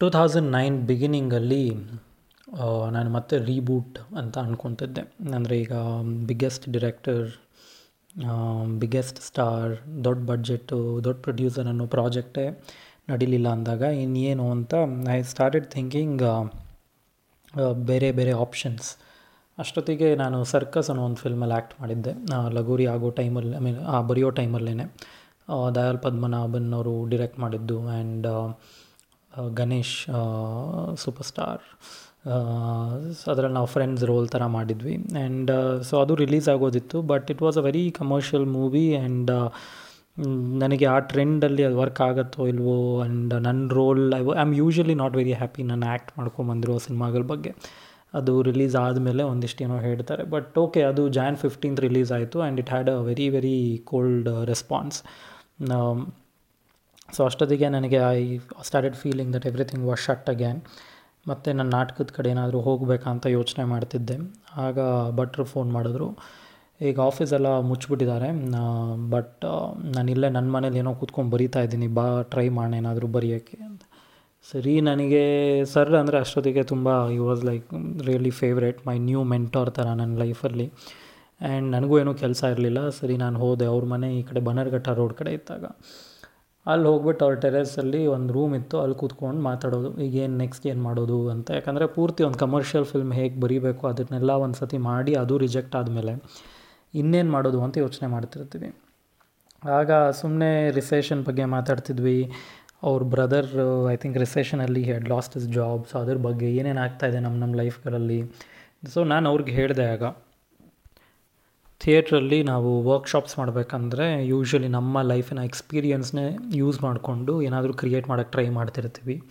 Two thousand nine ಬಿಗಿನಿಂಗಲ್ಲಿ ನಾನು ಮತ್ತೆ reboot ಅಂತ ಅಂದ್ಕೊತಿದ್ದೆ ಅಂದರೆ ಈಗ ಬಿಗ್ಗೆಸ್ಟ್ ಡಿರೆಕ್ಟರ್ ಬಿಗ್ಗೆಸ್ಟ್ ಸ್ಟಾರ್ ದೊಡ್ಡ ಬಡ್ಜೆಟ್ಟು ದೊಡ್ಡ ಪ್ರೊಡ್ಯೂಸರ್ ಅನ್ನೋ ಪ್ರಾಜೆಕ್ಟೇ ನಡೀಲಿಲ್ಲ ಅಂದಾಗ ಇನ್ನೇನು ಅಂತ ಐ ಸ್ಟಾರ್ಟೆಡ್ ಥಿಂಕಿಂಗ್ ಬೇರೆ ಬೇರೆ ಆಪ್ಷನ್ಸ್ ಅಷ್ಟೊತ್ತಿಗೆ ನಾನು ಸರ್ಕಸ್ ಅನ್ನೋ ಒಂದು ಫಿಲ್ಮಲ್ಲಿ ಆ್ಯಕ್ಟ್ ಮಾಡಿದ್ದೆ. ಲಗೋರಿ ಆಗೋ ಟೈಮಲ್ಲಿ ಐ ಮೀನ್ ಬರೆಯೋ ಟೈಮಲ್ಲೇ ದಯಾಲ್ ಪದ್ಮನಾಭನ್ ಅವರು ಡಿರೆಕ್ಟ್ ಮಾಡಿದ್ದು. ಆ್ಯಂಡ್ ಗಣೇಶ್ ಸೂಪರ್ ಸ್ಟಾರ್ ಅದರಲ್ಲಿ ನಾವು ಫ್ರೆಂಡ್ಸ್ ರೋಲ್ ಥರ ಮಾಡಿದ್ವಿ. ಆ್ಯಂಡ್ ಸೊ ಅದು release ಆಗೋದಿತ್ತು but it was a very commercial movie and ನನಗೆ ಆ ಟ್ರೆಂಡಲ್ಲಿ ಅದು ವರ್ಕ್ ಆಗುತ್ತೋ ಇಲ್ವೋ ಆ್ಯಂಡ್ ನನ್ನ role I I am usually not very happy ನಾನು ಆ್ಯಕ್ಟ್ ಮಾಡ್ಕೊಂಬಂದಿರೋ ಸಿನಿಮಾಗಳ ಬಗ್ಗೆ. ಅದು ರಿಲೀಸ್ ಆದಮೇಲೆ ಒಂದಿಷ್ಟು ಏನೋ ಹೇಳ್ತಾರೆ. ಬಟ್ ಓಕೆ ಅದು ಜಾನ್ ಫಿಫ್ಟೀನ್ತ್ ರಿಲೀಸ್ ಆಯಿತು and it had a very very cold response so ಅಷ್ಟೊತ್ತಿಗೆ ನನಗೆ I started feeling that everything was shut again ಮತ್ತು ನನ್ನ ನಾಟಕದ ಕಡೆ ಏನಾದರೂ ಹೋಗಬೇಕಂತ ಯೋಚನೆ ಮಾಡ್ತಿದ್ದೆ. ಆಗ ಭಟ್ರು ಫೋನ್ ಮಾಡಿದ್ರು. ಈಗ ಆಫೀಸೆಲ್ಲ ಮುಚ್ಚಿಬಿಟ್ಟಿದ್ದಾರೆ. ಬಟ್ ನಾನು ಇಲ್ಲೇ ನನ್ನ ಮನೇಲಿ ಏನೋ ಕೂತ್ಕೊಂಡು ಬರೀತಾ ಇದ್ದೀನಿ. ಬಾ ಟ್ರೈ ಮಾಡೋಣ ಏನಾದರೂ ಬರೆಯೋಕ್ಕೆ ಅಂತ. ಸರಿ, ನನಗೆ ಸರ್ ಅಂದರೆ ಅಷ್ಟೊತ್ತಿಗೆ ತುಂಬ ಈ was like really favourite my new mentor ಥರ ನನ್ನ ಲೈಫಲ್ಲಿ ಆ್ಯಂಡ್ ನನಗೂ ಏನೂ ಕೆಲಸ ಇರಲಿಲ್ಲ. ಸರಿ, ನಾನು ಹೋದೆ. ಅವ್ರ ಮನೆ ಈ ಕಡೆ ಬನರ್ಘಟ್ಟ ರೋಡ್ ಕಡೆ ಇದ್ದಾಗ. ಅಲ್ಲಿ ಹೋಗ್ಬಿಟ್ಟು ಅವ್ರ ಟೆರೆಸಲ್ಲಿ ಒಂದು ರೂಮ್ ಇತ್ತು, ಅಲ್ಲಿ ಕೂತ್ಕೊಂಡು ಮಾತಾಡೋದು. ಈಗ ಏನು ನೆಕ್ಸ್ಟ್ ಏನು ಮಾಡೋದು ಅಂತ. ಯಾಕಂದರೆ ಪೂರ್ತಿ ಒಂದು ಕಮರ್ಷಿಯಲ್ ಫಿಲ್ಮ್ ಹೇಗೆ ಬರೀಬೇಕು ಅದನ್ನೆಲ್ಲ ಒಂದು ಸತಿ ಮಾಡಿ ಅದು ರಿಜೆಕ್ಟ್ ಆದಮೇಲೆ ಇನ್ನೇನು ಮಾಡೋದು ಅಂತ ಯೋಚನೆ ಮಾಡ್ತಿರ್ತೀವಿ. ಆಗ ಸುಮ್ಮನೆ ರಿಸೆಷನ್ ಬಗ್ಗೆ ಮಾತಾಡ್ತಿದ್ವಿ. ಅವ್ರ brother I think ರಿಸೆಷನಲ್ಲಿ had lost his job so ಅದ್ರ ಬಗ್ಗೆ ಏನೇನು ಆಗ್ತಾಯಿದೆ ನಮ್ಮ ನಮ್ಮ ಲೈಫ್ಗಳಲ್ಲಿ ಸೊ ನಾನು ಅವ್ರಿಗೆ ಹೇಳಿದೆ ಆಗ ಥಿಯೇಟ್ರಲ್ಲಿ ನಾವು ವರ್ಕ್ಶಾಪ್ಸ್ ಮಾಡಬೇಕಂದ್ರೆ ಯೂಶ್ವಲಿ ನಮ್ಮ ಲೈಫಿನ ಎಕ್ಸ್ಪೀರಿಯನ್ಸ್ನೇ ಯೂಸ್ ಮಾಡಿಕೊಂಡು ಏನಾದರೂ ಕ್ರಿಯೇಟ್ ಮಾಡೋಕ್ಕೆ ಟ್ರೈ ಮಾಡ್ತಿರ್ತೀವಿ.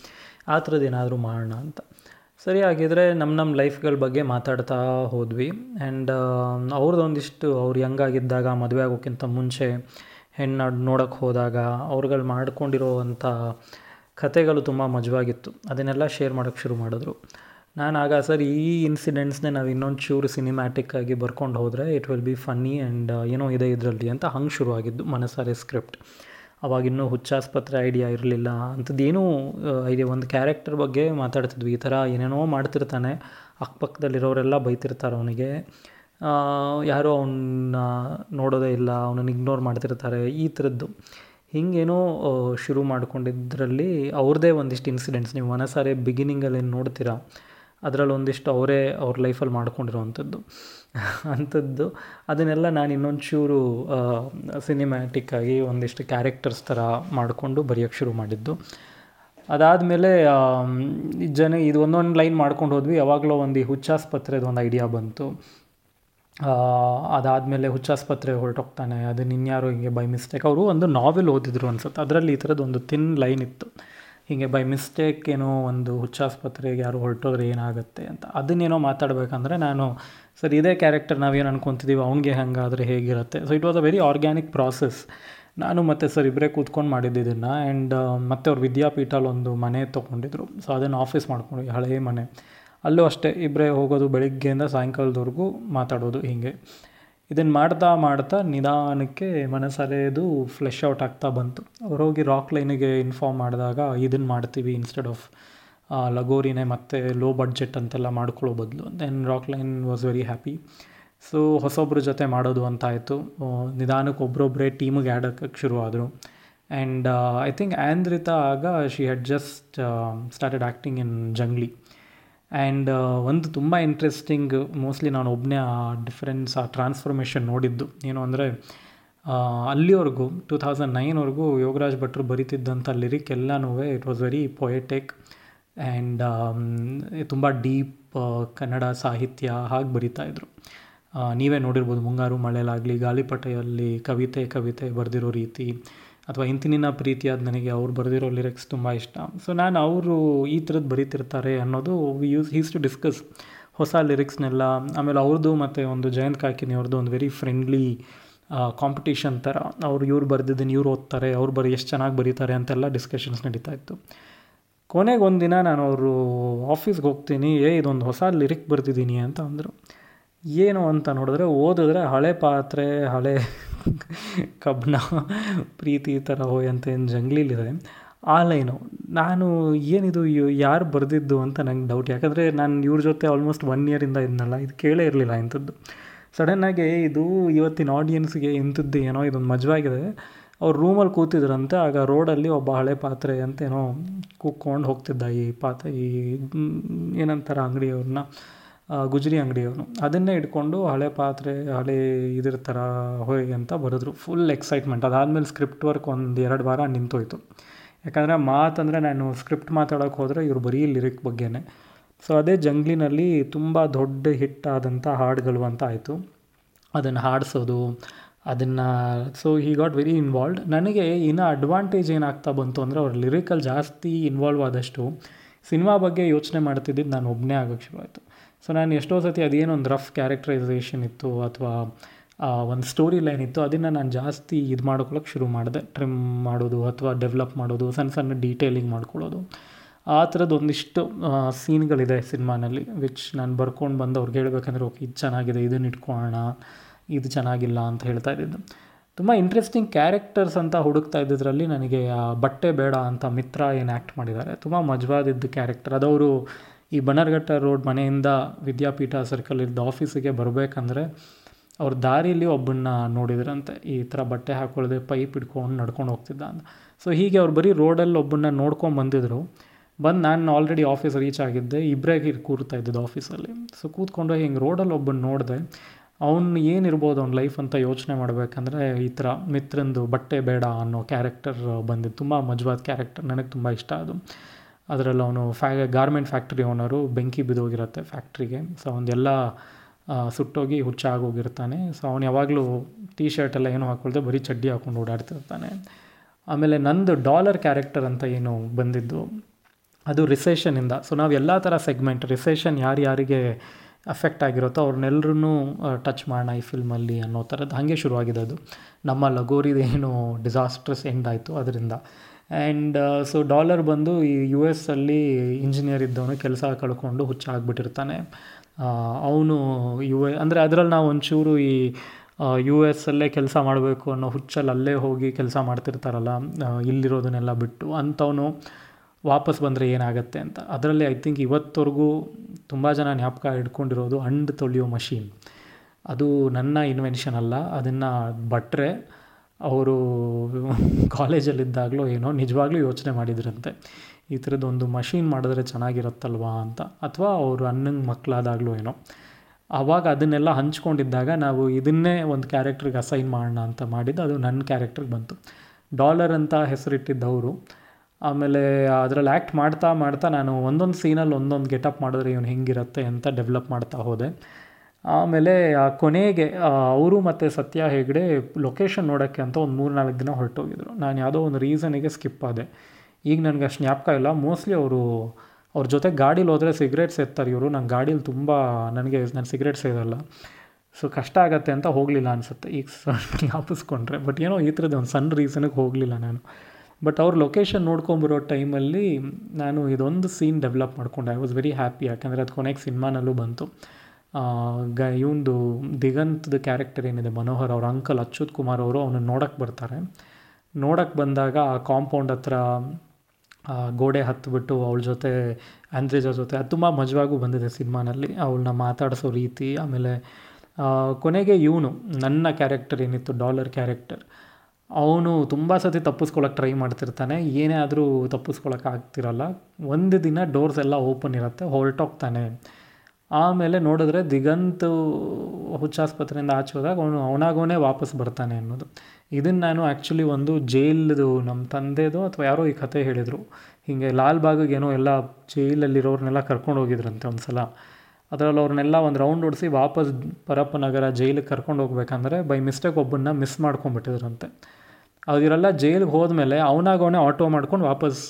ಆ ಥರದ್ದು ಏನಾದರೂ ಮಾಡೋಣ ಅಂತ. ಸರಿ, ಹಾಗಿದ್ರೆ ನಮ್ಮ ನಮ್ಮ ಲೈಫ್ಗಳ ಬಗ್ಗೆ ಮಾತಾಡ್ತಾ ಹೋದ್ವಿ. ಆ್ಯಂಡ್ ಅವ್ರದ್ದೊಂದಿಷ್ಟು ಅವ್ರು ಯಂಗಾಗಿದ್ದಾಗ ಮದುವೆ ಆಗೋಕ್ಕಿಂತ ಮುಂಚೆ, ಹೆಣ್ಣು ನೋಡೋಕ್ಕೆ ಹೋದಾಗ, ಅವ್ರುಗಳು ಮಾಡ್ಕೊಂಡಿರೋವಂಥ ಕಥೆಗಳು ತುಂಬ ಮಜವಾಗಿತ್ತು. ಅದನ್ನೆಲ್ಲ ಶೇರ್ ಮಾಡೋಕ್ಕೆ ಶುರು ಮಾಡಿದ್ರು. ನಾನು ಆಗ ಸರ್ ಈ ಇನ್ಸಿಡೆಂಟ್ಸ್ನೇ ನಾವು ಇನ್ನೊಂದು ಚೂರು ಸಿನಿಮ್ಯಾಟಿಕ್ಕಾಗಿ ಬರ್ಕೊಂಡು ಹೋದರೆ it will be funny and ಏನೋ ಇದೆ ಇದರಲ್ಲಿ ಅಂತ ಹಂಗೆ ಶುರುವಾಗಿದ್ದು ಮನಸಾರೆ ಸ್ಕ್ರಿಪ್ಟ್ ಅವಾಗಿನ್ನೂ ಹುಚ್ಚಾಸ್ಪತ್ರೆ ಐಡಿಯಾ ಇರಲಿಲ್ಲ ಅಂಥದ್ದೇನೂ ಇದೆ ಒಂದು ಕ್ಯಾರೆಕ್ಟರ್ ಬಗ್ಗೆ ಮಾತಾಡ್ತಿದ್ವಿ. ಈ ಥರ ಏನೇನೋ ಮಾಡ್ತಿರ್ತಾನೆ ಅಕ್ಕಪಕ್ಕದಲ್ಲಿರೋರೆಲ್ಲ ಬೈತಿರ್ತಾರೆ ಅವನಿಗೆ. ಯಾರೋ ಅವನ್ನ ನೋಡೋದೇ ಇಲ್ಲ, ಅವನನ್ನು ಇಗ್ನೋರ್ ಮಾಡ್ತಿರ್ತಾರೆ, ಈ ಥರದ್ದು. ಹಿಂಗೇನೋ ಶುರು ಮಾಡಿಕೊಂಡಿದ್ದರಲ್ಲಿ ಅವ್ರದ್ದೇ ಒಂದಿಷ್ಟು ಇನ್ಸಿಡೆಂಟ್ಸ್ ನೀವು ಮನಸಾರೆ ಬಿಗಿನಿಂಗಲ್ಲಿ ನೋಡ್ತೀರಾ? ಅದರಲ್ಲಿ ಒಂದಿಷ್ಟು ಅವರೇ ಅವ್ರ ಲೈಫಲ್ಲಿ ಮಾಡ್ಕೊಂಡಿರೋವಂಥದ್ದು. ಅಂಥದ್ದು. ಅದನ್ನೆಲ್ಲ ನಾನು ಇನ್ನೊಂದು ಚೂರು ಸಿನಿಮ್ಯಾಟಿಕ್ಕಾಗಿ ಒಂದಿಷ್ಟು ಕ್ಯಾರೆಕ್ಟರ್ಸ್ ಥರ ಮಾಡಿಕೊಂಡು ಬರೆಯೋಕ್ಕೆ ಶುರು ಮಾಡಿದ್ದು. ಅದಾದಮೇಲೆ ಜನ ಇದು ಒಂದೊಂದು ಲೈನ್ ಮಾಡ್ಕೊಂಡು ಹೋದ್ವಿ. ಯಾವಾಗಲೂ ಒಂದು ಈ ಹುಚ್ಚಾಸ್ಪತ್ರೆದು ಒಂದು ಐಡಿಯಾ ಬಂತು. ಅದಾದಮೇಲೆ ಹುಚ್ಚಾಸ್ಪತ್ರೆ ಹೊರಟೋಗ್ತಾನೆ. ಅದನ್ನ ಇನ್ಯಾರು ಹಿಂಗೆ ಬೈ ಮಿಸ್ಟೇಕ್ ಅವರು ಒಂದು ನಾವೆಲ್ ಓದಿದ್ರು ಅನ್ಸುತ್ತೆ. ಅದರಲ್ಲಿ ಈ ಥರದ್ದು ಒಂದು ತಿನ್ ಲೈನ್ ಇತ್ತು. ಹೀಗೆ ಬೈ ಮಿಸ್ಟೇಕ್ ಏನೋ ಒಂದು ಹುಚ್ಚಾಸ್ಪತ್ರೆಗೆ ಯಾರು ಹೊರಟೋದ್ರೆ ಏನಾಗುತ್ತೆ ಅಂತ. ಅದನ್ನೇನೋ ಮಾತಾಡಬೇಕಂದ್ರೆ ನಾನು, ಸರ್, ಇದೇ ಕ್ಯಾರೆಕ್ಟರ್ ನಾವೇನು ಅನ್ಕೊತಿದ್ದೀವಿ ಅವ್ನಿಗೆ ಹಂಗಾದರೆ ಹೇಗಿರುತ್ತೆ? So it was a very organic process ನಾನು ಮತ್ತು ಸರ್ ಇಬ್ಬರೇ ಕೂತ್ಕೊಂಡು ಮಾಡಿದ್ದು ಇದನ್ನು ಆ್ಯಂಡ್ ಮತ್ತು ಅವ್ರು ವಿದ್ಯಾಪೀಠಲ್ಲಿ ಒಂದು ಮನೆ ತೊಗೊಂಡಿದ್ರು. ಸೊ ಅದನ್ನು ಆಫೀಸ್ ಮಾಡ್ಕೊಂಡ್ವಿ ಹಳೆಯ ಮನೆ. ಅಲ್ಲೂ ಅಷ್ಟೇ ಇಬ್ಬರೇ ಹೋಗೋದು ಬೆಳಿಗ್ಗೆಯಿಂದ ಸಾಯಂಕಾಲದವರೆಗೂ ಮಾತಾಡೋದು ಹೀಗೆ. ಇದನ್ನು ಮಾಡ್ತಾ ಮಾಡ್ತಾ ನಿಧಾನಕ್ಕೆ ಮನಸ್ಸರೆಯದು ಫ್ಲೆಶ್ ಔಟ್ ಆಗ್ತಾ ಬಂತು. ಅವ್ರು ಹೋಗಿ ರಾಕ್ ಲೈನಿಗೆ ಇನ್ಫಾರ್ಮ್ ಮಾಡಿದಾಗ ಇದನ್ನು ಮಾಡ್ತೀವಿ ಇನ್ಸ್ಟೆಡ್ ಆಫ್ ಲಗೋರಿನೇ ಮತ್ತು ಲೋ ಬಡ್ಜೆಟ್ ಅಂತೆಲ್ಲ ಮಾಡ್ಕೊಳ್ಳೋ ಬದಲು. Then Rockline was very happy so ಹೊಸೊಬ್ಬರ ಜೊತೆ ಮಾಡೋದು ಅಂತ ಆಯಿತು ನಿಧಾನಕ್ಕೆ ಒಬ್ಬರೊಬ್ಬರೇ ಟೀಮಿಗೆ ಆ್ಯಡ್ ಹಾಕಕ್ಕೆ ಶುರು ಆದರು ಆ್ಯಂಡ್ ಐ ಥಿಂಕ್ ಆಂದ್ರಿತಾ ಆಗ she had just started acting in Jungli and ಒಂದು ತುಂಬ ಇಂಟ್ರೆಸ್ಟಿಂಗ್ ಮೋಸ್ಟ್ಲಿ ನಾನು ಒಬ್ಬನೇ ಆ ಡಿಫ್ರೆನ್ಸ್ ಆ ಟ್ರಾನ್ಸ್ಫಾರ್ಮೇಷನ್ ನೋಡಿದ್ದು. ಏನು ಅಂದರೆ ಅಲ್ಲಿವರೆಗೂ ಟೂ ತೌಸಂಡ್ ನೈನ್ವರೆಗೂ ಯೋಗರಾಜ್ ಭಟ್ರು ಬರಿತಿದ್ದಂಥ ಲಿರಿಕ್ ಎಲ್ಲನೂ it was very poetic and ತುಂಬ ಡೀಪ್ ಕನ್ನಡ ಸಾಹಿತ್ಯ ಹಾಗೆ ಬರಿತಾಯಿದ್ರು ನೀವೇ ನೋಡಿರ್ಬೋದು ಮುಂಗಾರು ಮಳೆಲಾಗಲಿ, ಗಾಳಿಪಟೆಯಲ್ಲಿ ಕವಿತೆ ಕವಿತೆ ಬರೆದಿರೋ ರೀತಿ. ಅಥವಾ ಇಂತಿನಿನ ಪ್ರೀತಿಯಾದ ನನಗೆ ಅವ್ರು ಬರೆದಿರೋ ಲಿರಿಕ್ಸ್ ತುಂಬ ಇಷ್ಟ. ಸೊ ನಾನು ಅವರು ಈ ಥರದ್ದು ಬರೀತಿರ್ತಾರೆ ಅನ್ನೋದು we use his to discuss ಹೊಸ ಲಿರಿಕ್ಸ್ನೆಲ್ಲ ಆಮೇಲೆ ಅವ್ರದ್ದು ಮತ್ತು ಒಂದು ಜಯಂತ್ ಕಾಕಿನಿ ಅವ್ರದ್ದು ಒಂದು ವೆರಿ ಫ್ರೆಂಡ್ಲಿ ಕಾಂಪಿಟೇಷನ್ ಥರ. ಅವ್ರು ಇವ್ರು ಬರೆದಿದ್ದೀನಿ ಇವ್ರು ಓದ್ತಾರೆ, ಅವ್ರು ಬರೀ ಎಷ್ಟು ಚೆನ್ನಾಗಿ ಬರೀತಾರೆ ಅಂತೆಲ್ಲ ಡಿಸ್ಕಷನ್ಸ್ ನಡೀತಾ ಇತ್ತು. ಕೊನೆಗೆ ಒಂದು ದಿನ ನಾನು ಅವರು ಆಫೀಸ್ಗೆ ಹೋಗ್ತೀನಿ, ಏ ಇದೊಂದು ಹೊಸ ಲಿರಿಕ್ ಬರೆದಿದ್ದೀನಿ ಅಂತ ಅಂದರು. ಏನು ಅಂತ ನೋಡಿದ್ರೆ ಓದಿದ್ರೆ ಹಳೆ ಪಾತ್ರೆ, ಹಳೆ ಕಬ್ಬಣ, ಪ್ರೀತಿ ಥರ ಹೋಯ್ ಅಂತ ಏನು ಜಂಗ್ಲಿಲಿದೆ ಆ ಲೈನು. ನಾನು ಏನಿದು ಯಾರು ಬರೆದಿದ್ದು ಅಂತ ನಂಗೆ ಡೌಟ್ ಯಾಕಂದರೆ ನಾನು ಇವ್ರ ಜೊತೆ ಆಲ್ಮೋಸ್ಟ್ ಒನ್ ಇಯರಿಂದ ಇದ್ನಲ್ಲ, ಇದು ಕೇಳೇ ಇರಲಿಲ್ಲ ಇಂಥದ್ದು. ಸಡನ್ನಾಗಿ ಇದು ಇವತ್ತಿನ ಆಡಿಯನ್ಸ್ಗೆ ಇಂಥದ್ದು ಏನೋ ಇದೊಂದು ಮಜವಾಗಿದೆ. ಅವ್ರು ರೂಮಲ್ಲಿ ಕೂತಿದ್ರಂತೆ, ಆಗ ರೋಡಲ್ಲಿ ಒಬ್ಬ ಹಳೆ ಪಾತ್ರೆ ಅಂತ ಏನೋ ಕೂಕ್ಕೊಂಡು ಹೋಗ್ತಿದ್ದ ಈ ಪಾತ್ರೆ, ಈ ಏನಂತಾರೆ ಅಂಗಡಿಯವ್ರನ್ನ ಗುಜರಿ ಅಂಗಡಿಯವನು ಅದನ್ನೇ ಇಟ್ಕೊಂಡು ಹಳೆ ಪಾತ್ರೆ, ಹಳೆ ಇದ್ರ ಥರ ಹೋಯ್ ಅಂತ ಬರೆದ್ರು. ಫುಲ್ ಎಕ್ಸೈಟ್ಮೆಂಟ್ ಅದಾದಮೇಲೆ ಸ್ಕ್ರಿಪ್ಟ್ ವರ್ಕ್ ಒಂದು ಎರಡು ವಾರ ನಿಂತೋಯ್ತು. ಯಾಕಂದರೆ ಮಾತಂದರೆ ನಾನು ಸ್ಕ್ರಿಪ್ಟ್ ಮಾತಾಡೋಕೆ ಹೋದರೆ ಇವರು ಬರೀ ಲಿರಿಕ್ ಬಗ್ಗೆನೇ. ಸೊ ಅದೇ ಜಂಗ್ಲಿನಲ್ಲಿ ತುಂಬ ದೊಡ್ಡ ಹಿಟ್ ಆದಂಥ ಹಾಡುಗಳು ಅಂತ ಆಯಿತು. ಅದನ್ನು ಹಾಡಿಸೋದು, ಅದನ್ನು so he got very involved ನನಗೆ ಇನ್ನು ಅಡ್ವಾಂಟೇಜ್ ಏನಾಗ್ತಾ ಬಂತು ಅಂದರೆ ಅವ್ರ ಲಿರಿಕಲ್ಲಿ ಜಾಸ್ತಿ ಇನ್ವಾಲ್ವ್ ಆದಷ್ಟು ಸಿನಿಮಾ ಬಗ್ಗೆ ಯೋಚನೆ ಮಾಡ್ತಿದ್ದಿದ್ದು ನಾನು ಒಬ್ಬನೇ ಆಗೋಕ್ಕೆ ಶುರು ಆಯಿತು. ಸೊ ನಾನು ಎಷ್ಟೋ ಸತಿ ಅದೇನೊಂದು ರಫ್ ಕ್ಯಾರೆಕ್ಟರೈಸೇಷನ್ ಇತ್ತು ಅಥವಾ ಒಂದು ಸ್ಟೋರಿ ಲೈನ್ ಇತ್ತು, ಅದನ್ನು ನಾನು ಜಾಸ್ತಿ ಇದು ಮಾಡ್ಕೊಳ್ಳೋಕೆ ಶುರು ಮಾಡಿದೆ. ಟ್ರಿಮ್ ಮಾಡೋದು ಅಥವಾ ಡೆವಲಪ್ ಮಾಡೋದು, ಸಣ್ಣ ಸಣ್ಣ ಡೀಟೇಲಿಂಗ್ ಮಾಡ್ಕೊಳ್ಳೋದು. ಆ ಥರದ್ದು ಒಂದಿಷ್ಟು ಸೀನ್ಗಳಿದೆ ಸಿನಿಮಾನಲ್ಲಿ ವಿಚ್ ನಾನು ಬರ್ಕೊಂಡು ಬಂದು ಅವ್ರಿಗೆ ಹೇಳ್ಬೇಕಂದ್ರೆ, ಓಕೆ, ಇದು ಚೆನ್ನಾಗಿದೆ ಇದನ್ನ ಇಟ್ಕೊಳ್ಳೋಣ ಇದು ಚೆನ್ನಾಗಿಲ್ಲ ಅಂತ ಹೇಳ್ತಾ ಇದ್ದಿದ್ದು. ತುಂಬ ಇಂಟ್ರೆಸ್ಟಿಂಗ್ ಕ್ಯಾರೆಕ್ಟರ್ಸ್ ಅಂತ ಹುಡುಕ್ತಾ ಇದ್ದಿದ್ರಲ್ಲಿ ನನಗೆ ಬಟ್ಟೆ ಬೇಡ ಅಂತ ಮಿತ್ರ ಏನು ಆ್ಯಕ್ಟ್ ಮಾಡಿದ್ದಾರೆ. ತುಂಬ ಮಜವಾದಿದ್ದು ಕ್ಯಾರೆಕ್ಟರ್ ಅದವರು ಈ ಬನ್ನರ್ಘಟ್ಟ ರೋಡ್ ಮನೆಯಿಂದ ವಿದ್ಯಾಪೀಠ ಸರ್ಕಲ್ ಇದ್ದ ಆಫೀಸಿಗೆ ಬರಬೇಕಂದ್ರೆ ಅವ್ರ ದಾರಿಯಲ್ಲಿ ಒಬ್ಬನ್ನ ನೋಡಿದ್ರಂತೆ. ಈ ಥರ ಬಟ್ಟೆ ಹಾಕೊಳ್ಳದೆ ಪೈಪ್ ಇಟ್ಕೊಂಡು ನಡ್ಕೊಂಡು ಹೋಗ್ತಿದ್ದ ಅಂತ. ಸೊ ಹೀಗೆ ಅವ್ರು ಬರೀ ರೋಡಲ್ಲಿ ಒಬ್ಬನ್ನ ನೋಡ್ಕೊಂಡು ಬಂದಿದ್ರು. ಬಂದು ನಾನು ಆಲ್ರೆಡಿ ಆಫೀಸ್ ರೀಚ್ ಆಗಿದ್ದೆ ಇಬ್ಬರೇ ಕೂರ್ತಾ ಇದ್ದಿದ್ದು ಆಫೀಸಲ್ಲಿ ಸೊ ಕೂತ್ಕೊಂಡು ಹಿಂಗೆ ರೋಡಲ್ಲಿ ಒಬ್ಬನ ನೋಡಿದೆ, ಅವ್ನು ಏನಿರ್ಬೋದು ಅವ್ನ ಲೈಫ್ ಅಂತ ಯೋಚನೆ ಮಾಡಬೇಕಂದ್ರೆ ಈ ಥರ ಮಿತ್ರಂದು ಬಟ್ಟೆ ಬೇಡ ಅನ್ನೋ ಕ್ಯಾರೆಕ್ಟರ್ ಬಂದಿದ್ದು ತುಂಬ ಮಜವಾದ ಕ್ಯಾರೆಕ್ಟರ್ ನನಗೆ ತುಂಬ ಇಷ್ಟ ಅದು. ಅದರಲ್ಲಿ ಅವನು ಫ್ಯಾ ಗಾರ್ಮೆಂಟ್ ಫ್ಯಾಕ್ಟ್ರಿ ಓನರು ಬೆಂಕಿ ಬಿದ್ದೋಗಿರುತ್ತೆ ಫ್ಯಾಕ್ಟ್ರಿಗೆ ಸೊ ಅವನದೆಲ್ಲ ಸುಟ್ಟೋಗಿ ಹುಚ್ಚ ಆಗೋಗಿರ್ತಾನೆ. ಸೊ ಅವನು ಯಾವಾಗಲೂ ಟೀ ಶರ್ಟ್ ಎಲ್ಲ ಏನೂ ಹಾಕ್ಕೊಳ್ದೆ ಬರೀ ಚಡ್ಡಿ ಹಾಕ್ಕೊಂಡು ಓಡಾಡ್ತಿರ್ತಾನೆ. ಆಮೇಲೆ ನಂದು ಡಾಲರ್ ಕ್ಯಾರೆಕ್ಟರ್ ಅಂತ ಏನು ಬಂದಿದ್ದು, ಅದು ರಿಸೆಷನಿಂದ ಸೊ ನಾವು ಎಲ್ಲ ಥರ ಸೆಗ್ಮೆಂಟ್ ರಿಸೆಷನ್ ಯಾರ್ಯಾರಿಗೆ ಅಫೆಕ್ಟ್ ಆಗಿರುತ್ತೋ ಅವ್ರನ್ನೆಲ್ಲರೂ ಟಚ್ ಮಾಡೋಣ ಈ ಫಿಲ್ಮಲ್ಲಿ ಅನ್ನೋ ಥರದ್ದು ಹಾಗೆ ಶುರುವಾಗಿದೆ ಅದು ನಮ್ಮ ಲಗೋರಿದೇನು ಡಿಸಾಸ್ಟ್ರಸ್ ಎಂಡ್ ಆಯಿತು ಅದರಿಂದ. ಆ್ಯಂಡ್ ಸೊ ಡಾಲರ್ ಬಂದು ಈ ಯು ಎಸ್ ಅಲ್ಲಿ ಇಂಜಿನಿಯರ್ ಇದ್ದವನು ಕೆಲಸ ಕಳ್ಕೊಂಡು ಹುಚ್ಚಾಗ್ಬಿಟ್ಟಿರ್ತಾನೆ ಅವನು ಯು ಎ ಅಂದರೆ ಅದರಲ್ಲಿ ನಾವು ಒಂಚೂರು ಈ ಯು ಎಸ್ ಅಲ್ಲೇ ಕೆಲಸ ಮಾಡಬೇಕು ಅನ್ನೋ ಹುಚ್ಚಲ್ಲಿ ಅಲ್ಲೇ ಹೋಗಿ ಕೆಲಸ ಮಾಡ್ತಿರ್ತಾರಲ್ಲ ಇಲ್ಲಿರೋದನ್ನೆಲ್ಲ ಬಿಟ್ಟು ಅಂಥವನು ವಾಪಸ್ ಬಂದರೆ ಏನಾಗುತ್ತೆ ಅಂತ. ಅದರಲ್ಲಿ ಐ ಥಿಂಕ್ ಇವತ್ತವರೆಗೂ ತುಂಬ ಜನ ಜ್ಞಾಪಕ ಇಟ್ಕೊಂಡಿರೋದು ಹಣ್ಣು ತೊಳೆಯೋ ಮಷೀನ್. ಅದು ನನ್ನ ಇನ್ವೆನ್ಷನ್ ಅಲ್ಲ, ಅದನ್ನು ಭಟ್ರೆ ಅವರು ಕಾಲೇಜಲ್ಲಿದ್ದಾಗಲೂ ಏನೋ ನಿಜವಾಗ್ಲೂ ಯೋಚನೆ ಮಾಡಿದ್ರಂತೆ. ಈ ಥರದ್ದೊಂದು ಮಷೀನ್ ಮಾಡಿದ್ರೆ ಚೆನ್ನಾಗಿರುತ್ತಲ್ವಾ ಅಂತ. ಅಥವಾ ಅವರು ಅನ್ನಂಗೆ ಮಕ್ಕಳಾದಾಗಲೂ ಏನೋ. ಆವಾಗ ಅದನ್ನೆಲ್ಲ ಹಂಚ್ಕೊಂಡಿದ್ದಾಗ ನಾವು ಇದನ್ನೇ ಒಂದು ಕ್ಯಾರೆಕ್ಟ್ರಿಗೆ ಅಸೈನ್ ಮಾಡೋಣ ಅಂತ ಮಾಡಿದ್ದು ಅದು ನನ್ನ ಕ್ಯಾರೆಕ್ಟ್ರಿಗೆ ಬಂತು. ಡಾಲರ್ ಅಂತ ಹೆಸರಿಟ್ಟಿದ್ದವರು. ಆಮೇಲೆ ಅದರಲ್ಲಿ ಆ್ಯಕ್ಟ್ ಮಾಡ್ತಾ ಮಾಡ್ತಾ ನಾನು ಒಂದೊಂದು ಸೀನಲ್ಲಿ ಒಂದೊಂದು ಗೆಟಪ್ ಮಾಡಿದ್ರೆ ಇವನು ಹೆಂಗಿರುತ್ತೆ ಅಂತ ಡೆವಲಪ್ ಮಾಡ್ತಾ ಹೋದೆ. ಆಮೇಲೆ, ಆ ಕೊನೆಗೆ ಅವರು ಮತ್ತು ಸತ್ಯ ಹೆಗ್ಡೆ ಲೊಕೇಶನ್ ನೋಡೋಕ್ಕೆ ಅಂತ ಒಂದು ಮೂರು ನಾಲ್ಕು ದಿನ ಹೊರಟೋಗಿದ್ರು. ನಾನು ಯಾವುದೋ ಒಂದು ರೀಸನಿಗೆ ಸ್ಕಿಪ್ ಆದೆ. ಈಗ ನನಗೆ ಅಷ್ಟು ಜ್ಞಾಪಕ ಇಲ್ಲ. ಮೋಸ್ಟ್ಲಿ ಅವರು, ಅವ್ರ ಜೊತೆ ಗಾಡೀಲಿ ಹೋದರೆ ಸಿಗ್ರೆಟ್ ಸೇರ್ತಾರೆ ಇವರು. ನಂಗೆ ಗಾಡೀಲಿ ತುಂಬ, ನನಗೆ ನಾನು ಸಿಗ್ರೆಟ್ ಸೇದಲ್ಲ ಸೊ ಕಷ್ಟ ಆಗತ್ತೆ ಅಂತ ಹೋಗಲಿಲ್ಲ ಅನಿಸುತ್ತೆ. ಈಗ ಜ್ಞಾಪಿಸ್ಕೊಂಡ್ರೆ. ಬಟ್ ಏನೋ ಈ ಥರದ್ದು ಒಂದು ಸಣ್ಣ ರೀಸನಿಗೆ ಹೋಗಲಿಲ್ಲ ನಾನು. ಬಟ್ ಅವ್ರ ಲೊಕೇಶನ್ ನೋಡ್ಕೊಂಬಿರೋ ಟೈಮಲ್ಲಿ ನಾನು ಇದೊಂದು ಸೀನ್ ಡೆವಲಪ್ ಮಾಡ್ಕೊಂಡೆ. ಐ ವಾಸ್ ವೆರಿ ಹ್ಯಾಪಿ ಯಾಕಂದರೆ ಅದು ಕೊನೆಗೆ ಸಿನಿಮಾನಲ್ಲೂ ಬಂತು. ಗ, ಇವಂದು ದಿಗಂತದ ಕ್ಯಾರೆಕ್ಟರ್ ಏನಿದೆ, ಮನೋಹರ್ ಅವ್ರ ಅಂಕಲ್ ಅಚ್ಯುತ್ ಕುಮಾರ್ ಅವರು ಅವನನ್ನು ನೋಡೋಕ್ಕೆ ಬರ್ತಾರೆ. ನೋಡೋಕ್ಕೆ ಬಂದಾಗ ಆ ಕಾಂಪೌಂಡ್ ಹತ್ರ ಗೋಡೆ ಹತ್ತಿಬಿಟ್ಟು ಅವಳ ಜೊತೆ ಆಂದ್ರೇಜ ಜೊತೆ, ಅದು ತುಂಬ ಮಜವಾಗೂ ಬಂದಿದೆ ಸಿನಿಮಾನಲ್ಲಿ. ಅವಳನ್ನ ಮಾತಾಡಿಸೋ ರೀತಿ, ಆಮೇಲೆ ಕೊನೆಗೆ ಇವನು, ನನ್ನ ಕ್ಯಾರೆಕ್ಟರ್ ಏನಿತ್ತು ಡಾಲರ್ ಕ್ಯಾರೆಕ್ಟರ್ ಅವನು ತುಂಬ ಸತಿ ತಪ್ಪಿಸ್ಕೊಳಕ್ಕೆ ಟ್ರೈ ಮಾಡ್ತಿರ್ತಾನೆ. ಏನೇ ಆದರೂ ತಪ್ಪಿಸ್ಕೊಳಕ್ಕೆ ಆಗ್ತಿರಲ್ಲ. ಒಂದು ದಿನ ಡೋರ್ಸ್ ಎಲ್ಲ ಓಪನ್ ಇರುತ್ತೆ, ಹೊರಟೋಗ್ತಾನೆ. ಆಮೇಲೆ ನೋಡಿದ್ರೆ ದಿಗಂತ್ ಹುಚ್ಚಾಸ್ಪತ್ರೆಯಿಂದ ಆಚೆ ಹೋದಾಗ ಅವನು ಅವನಾಗೋನೇ ವಾಪಸ್ ಬರ್ತಾನೆ ಅನ್ನೋದು. ಇದನ್ನು ನಾನು ಆ್ಯಕ್ಚುಲಿ ಒಂದು ಜೈಲ್ದು ನಮ್ಮ ತಂದೆದು ಅಥವಾ ಯಾರೋ ಈ ಕತೆ ಹೇಳಿದರು. ಹೀಗೆ ಲಾಲ್ಬಾಗಿಗೆ ಏನೋ ಎಲ್ಲ ಜೈಲಲ್ಲಿರೋರ್ನೆಲ್ಲ ಕರ್ಕೊಂಡು ಹೋಗಿದ್ರಂತೆ ಒಂದು ಸಲ ಅದರಲ್ಲಿ ಅವ್ರನ್ನೆಲ್ಲ ಒಂದು ರೌಂಡ್ ಓಡಿಸಿ ವಾಪಸ್ ಪರಪ್ಪನಗರ ಜೈಲಿಗೆ ಕರ್ಕೊಂಡು ಹೋಗ್ಬೇಕಂದ್ರೆ ಬೈ ಮಿಸ್ಟೇಕ್ ಒಬ್ಬನ್ನ ಮಿಸ್ ಮಾಡ್ಕೊಂಡ್ಬಿಟ್ಟಿದ್ರಂತೆ. ಅವರೆಲ್ಲ ಜೈಲಿಗೆ ಹೋದ್ಮೇಲೆ ಅವನಾಗವನೇ ಆಟೋ ಮಾಡ್ಕೊಂಡು ವಾಪಸ್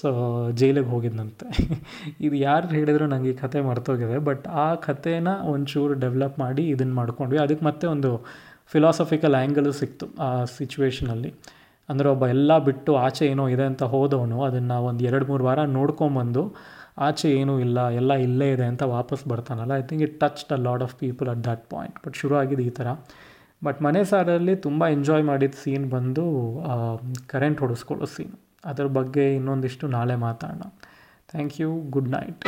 ಜೈಲಿಗೆ ಹೋಗಿದ್ದಂತೆ ಇದು ಯಾರು ಹೇಳಿದ್ರು ನನಗೆ ಈ ಕತೆ ಮರ್ತೋಗಿದೆ, ಬಟ್ ಆ ಕಥೆನ ಒಂಚೂರು ಡೆವಲಪ್ ಮಾಡಿ ಇದನ್ನು ಮಾಡ್ಕೊಂಡ್ವಿ. ಅದಕ್ಕೆ ಮತ್ತೆ ಒಂದು ಫಿಲಾಸಫಿಕಲ್ ಆ್ಯಂಗಲು ಸಿಕ್ತು ಆ ಸಿಚುವೇಷನಲ್ಲಿ ಅಂದರೆ ಒಬ್ಬ ಎಲ್ಲ ಬಿಟ್ಟು ಆಚೆ ಏನೋ ಇದೆ ಅಂತ ಹೋದವನು, ಅದನ್ನು ಒಂದು ಎರಡು ಮೂರು ವಾರ ನೋಡ್ಕೊಂಬಂದು ಆಚೆ ಏನೂ ಇಲ್ಲ, ಎಲ್ಲ ಇಲ್ಲೇ ಇದೆ ಅಂತ ವಾಪಸ್ ಬರ್ತಾನಲ್ಲ. I think it touched a lot of people at that point but ಶುರು ಆಗಿದೆ ಈ ಥರ ಬಟ್ ಮನೆ ಸಾರಲ್ಲಿ ತುಂಬ ಎಂಜಾಯ್ ಮಾಡಿದ ಸೀನ್ ಬಂದು ಕರೆಂಟ್ ಹೊಡೆಸ್ಕೊಳ್ಳೋ ಸೀನ್ ಅದರ ಬಗ್ಗೆ ಇನ್ನೊಂದಿಷ್ಟು ನಾಳೆ ಮಾತಾಡೋಣ. Thank you good night